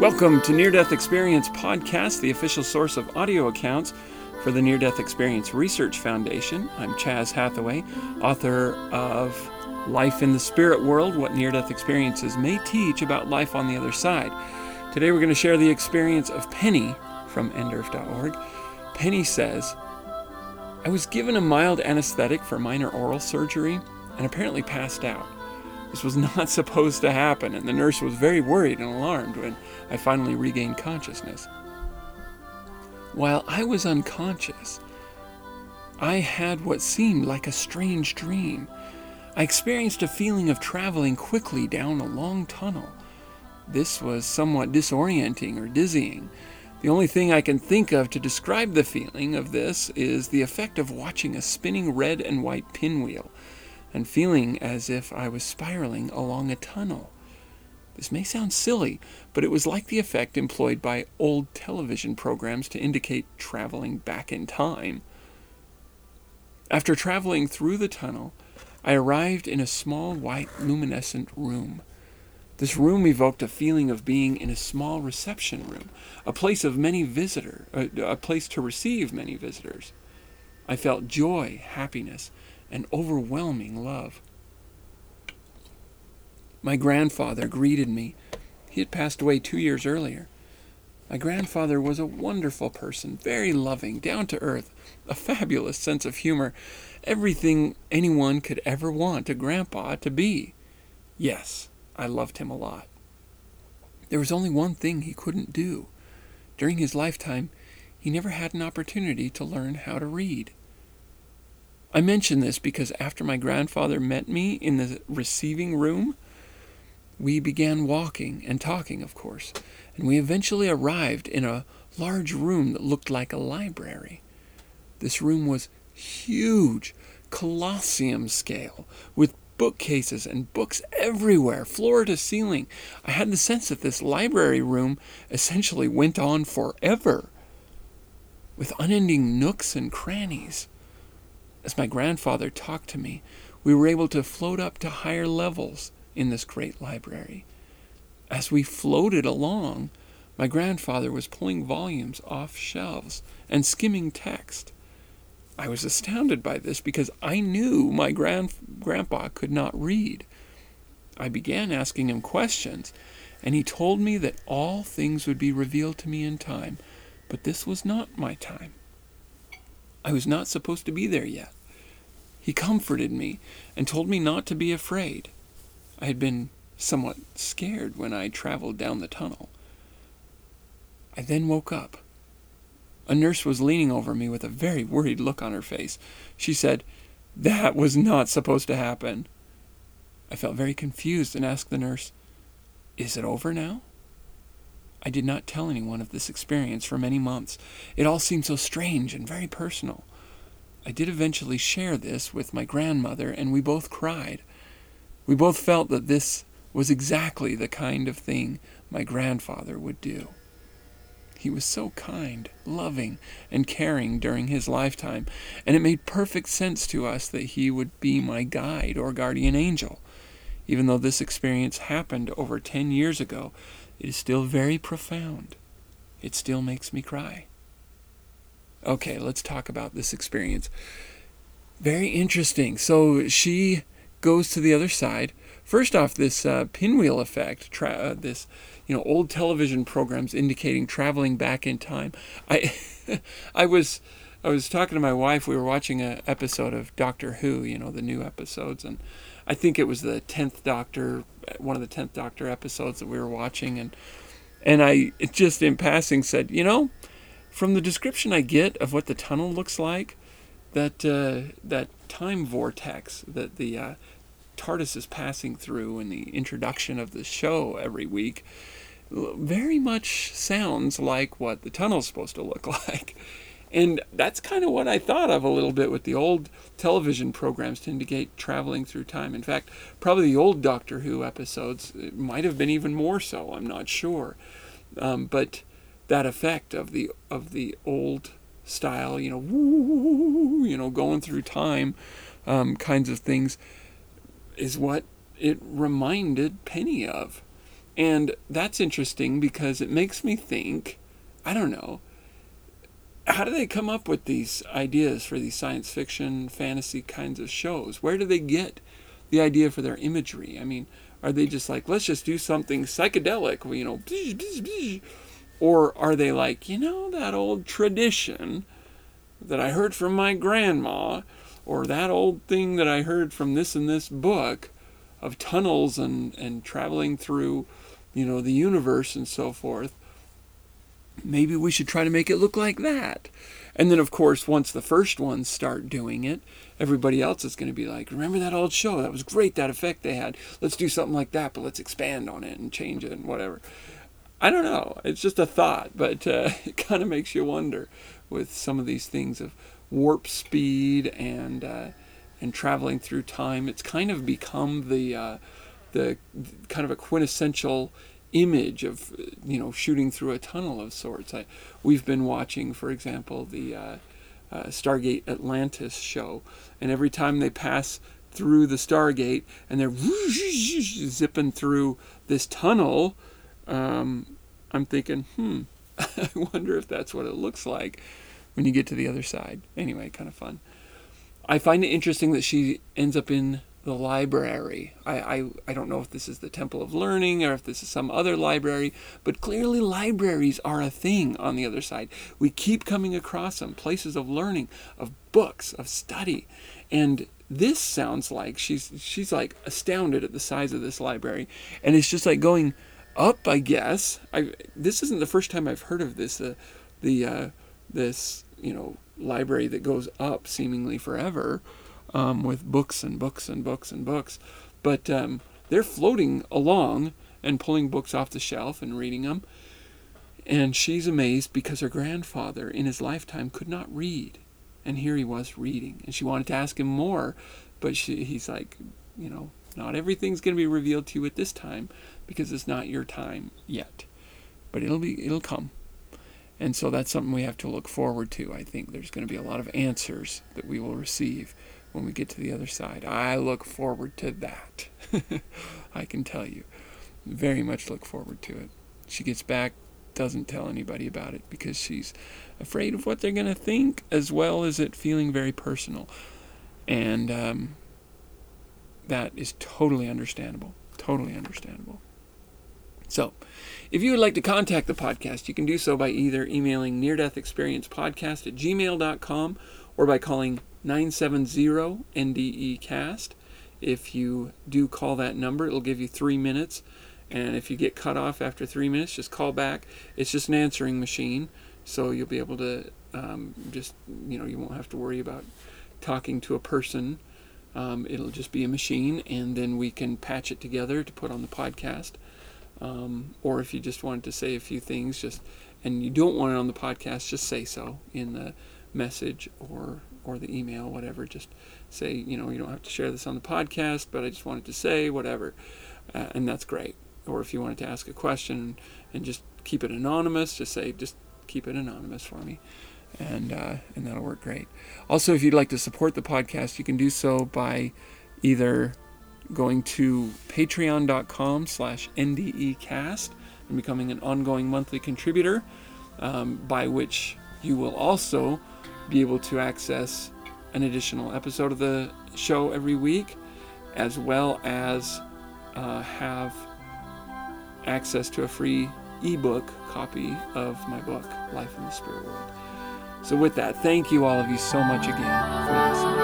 Welcome to Near Death Experience Podcast, the official source of audio accounts for the Near Death Experience Research Foundation. I'm Chaz Hathaway, author of Life in the Spirit World What Near Death Experiences May Teach About Life on the Other Side. Today we're going to share the experience of Penny from nderf.org. Penny says, I was given a mild anesthetic for minor oral surgery and apparently passed out. This was not supposed to happen, and the nurse was very worried and alarmed when I finally regained consciousness. While I was unconscious, I had what seemed like a strange dream. I experienced a feeling of traveling quickly down a long tunnel. This was somewhat disorienting or dizzying. The only thing I can think of to describe the feeling of this is the effect of watching a spinning red and white pinwheel and feeling as if I was spiraling along a tunnel. This may sound silly, but it was like the effect employed by old television programs to indicate traveling back in time. After traveling through the tunnel, I arrived in a small white luminescent room. This room evoked a feeling of being in a small reception room, a place of many visitor, a, a place to receive many visitors. I felt joy, happiness, and overwhelming love. My grandfather greeted me. He had passed away two years earlier. My grandfather was a wonderful person, very loving, down to earth, a fabulous sense of humor, everything anyone could ever want a grandpa to be. Yes, I loved him a lot. There was only one thing he couldn't do. During his lifetime, he never had an opportunity to learn how to read. I mention this because after my grandfather met me in the receiving room, we began walking and talking, of course, and we eventually arrived in a large room that looked like a library. This room was huge, colosseum scale, with bookcases and books everywhere, floor to ceiling. I had the sense that this library room essentially went on forever, with unending nooks and crannies. As my grandfather talked to me, we were able to float up to higher levels in this great library. As we floated along, my grandfather was pulling volumes off shelves and skimming text. I was astounded by this because I knew my grand, grandpa could not read. I began asking him questions, and he told me that all things would be revealed to me in time, but this was not my time. I was not supposed to be there yet. He comforted me and told me not to be afraid. I had been somewhat scared when I traveled down the tunnel. I then woke up. A nurse was leaning over me with a very worried look on her face. She said, That was not supposed to happen. I felt very confused and asked the nurse, Is it over now? I did not tell anyone of this experience for many months. It all seemed so strange and very personal. I did eventually share this with my grandmother, and we both cried. We both felt that this was exactly the kind of thing my grandfather would do. He was so kind, loving, and caring during his lifetime, and it made perfect sense to us that he would be my guide or guardian angel. Even though this experience happened over 10 years ago, it is still very profound. It still makes me cry. Okay, let's talk about this experience. Very interesting. So she goes to the other side. First off, this uh, pinwheel effect, tra- uh, this you know old television programs indicating traveling back in time. I I was I was talking to my wife. We were watching an episode of Doctor Who, you know, the new episodes, and I think it was the tenth Doctor, one of the tenth Doctor episodes that we were watching, and and I just in passing said, you know, from the description I get of what the tunnel looks like, that uh, that time vortex that the uh, TARDIS is passing through in the introduction of the show every week, very much sounds like what the tunnel's supposed to look like. And that's kind of what I thought of a little bit with the old television programs to indicate traveling through time. In fact, probably the old Doctor Who episodes might have been even more so. I'm not sure. Um, but that effect of the of the old style, you know, you know, going through time, um, kinds of things, is what it reminded Penny of, And that's interesting because it makes me think, I don't know, how do they come up with these ideas for these science fiction, fantasy kinds of shows? Where do they get the idea for their imagery? I mean, are they just like, let's just do something psychedelic, you know, or are they like, you know, that old tradition that I heard from my grandma, or that old thing that I heard from this and this book of tunnels and, and traveling through, you know, the universe and so forth? maybe we should try to make it look like that. And then, of course, once the first ones start doing it, everybody else is going to be like, remember that old show? That was great, that effect they had. Let's do something like that, but let's expand on it and change it and whatever. I don't know. It's just a thought, but uh, it kind of makes you wonder with some of these things of warp speed and uh, and traveling through time. It's kind of become the uh, the kind of a quintessential image of you know shooting through a tunnel of sorts. I, we've been watching, for example, the uh, uh, Stargate Atlantis show, and every time they pass through the Stargate and they're zipping through this tunnel, um, I'm thinking, hmm, I wonder if that's what it looks like when you get to the other side. Anyway, kind of fun. I find it interesting that she ends up in the library. I, I, I don't know if this is the Temple of Learning or if this is some other library, but clearly libraries are a thing on the other side. We keep coming across them, places of learning, of books, of study. And this sounds like she's she's like astounded at the size of this library. And it's just like going up, I guess. I this isn't the first time I've heard of this. Uh, the uh, this you know library that goes up seemingly forever um, with books and books and books and books. But um, they're floating along and pulling books off the shelf and reading them. And she's amazed because her grandfather in his lifetime could not read. And here he was reading. And she wanted to ask him more, but she, he's like, you know, not everything's going to be revealed to you at this time because it's not your time yet. But it'll be it'll come. And so that's something we have to look forward to. I think there's going to be a lot of answers that we will receive when we get to the other side. I look forward to that. I can tell you. Very much look forward to it. She gets back, doesn't tell anybody about it because she's afraid of what they're going to think, as well as it feeling very personal. And um, that is totally understandable. Totally understandable. So, if you would like to contact the podcast, you can do so by either emailing near death experience podcast at gmail.com or by calling 970 NDE cast. If you do call that number, it'll give you three minutes. And if you get cut off after three minutes, just call back. It's just an answering machine, so you'll be able to um, just, you know, you won't have to worry about talking to a person. Um, it'll just be a machine, and then we can patch it together to put on the podcast. Um, or if you just wanted to say a few things, just and you don't want it on the podcast, just say so in the message or or the email, whatever. Just say, you know, you don't have to share this on the podcast, but I just wanted to say whatever, uh, and that's great. Or if you wanted to ask a question and just keep it anonymous, just say, just keep it anonymous for me, and uh, and that'll work great. Also, if you'd like to support the podcast, you can do so by either going to patreon.com slash ndecast and becoming an ongoing monthly contributor um, by which you will also be able to access an additional episode of the show every week, as well as uh, have access to a free ebook copy of my book, Life in the Spirit World. So, with that, thank you all of you so much again for listening.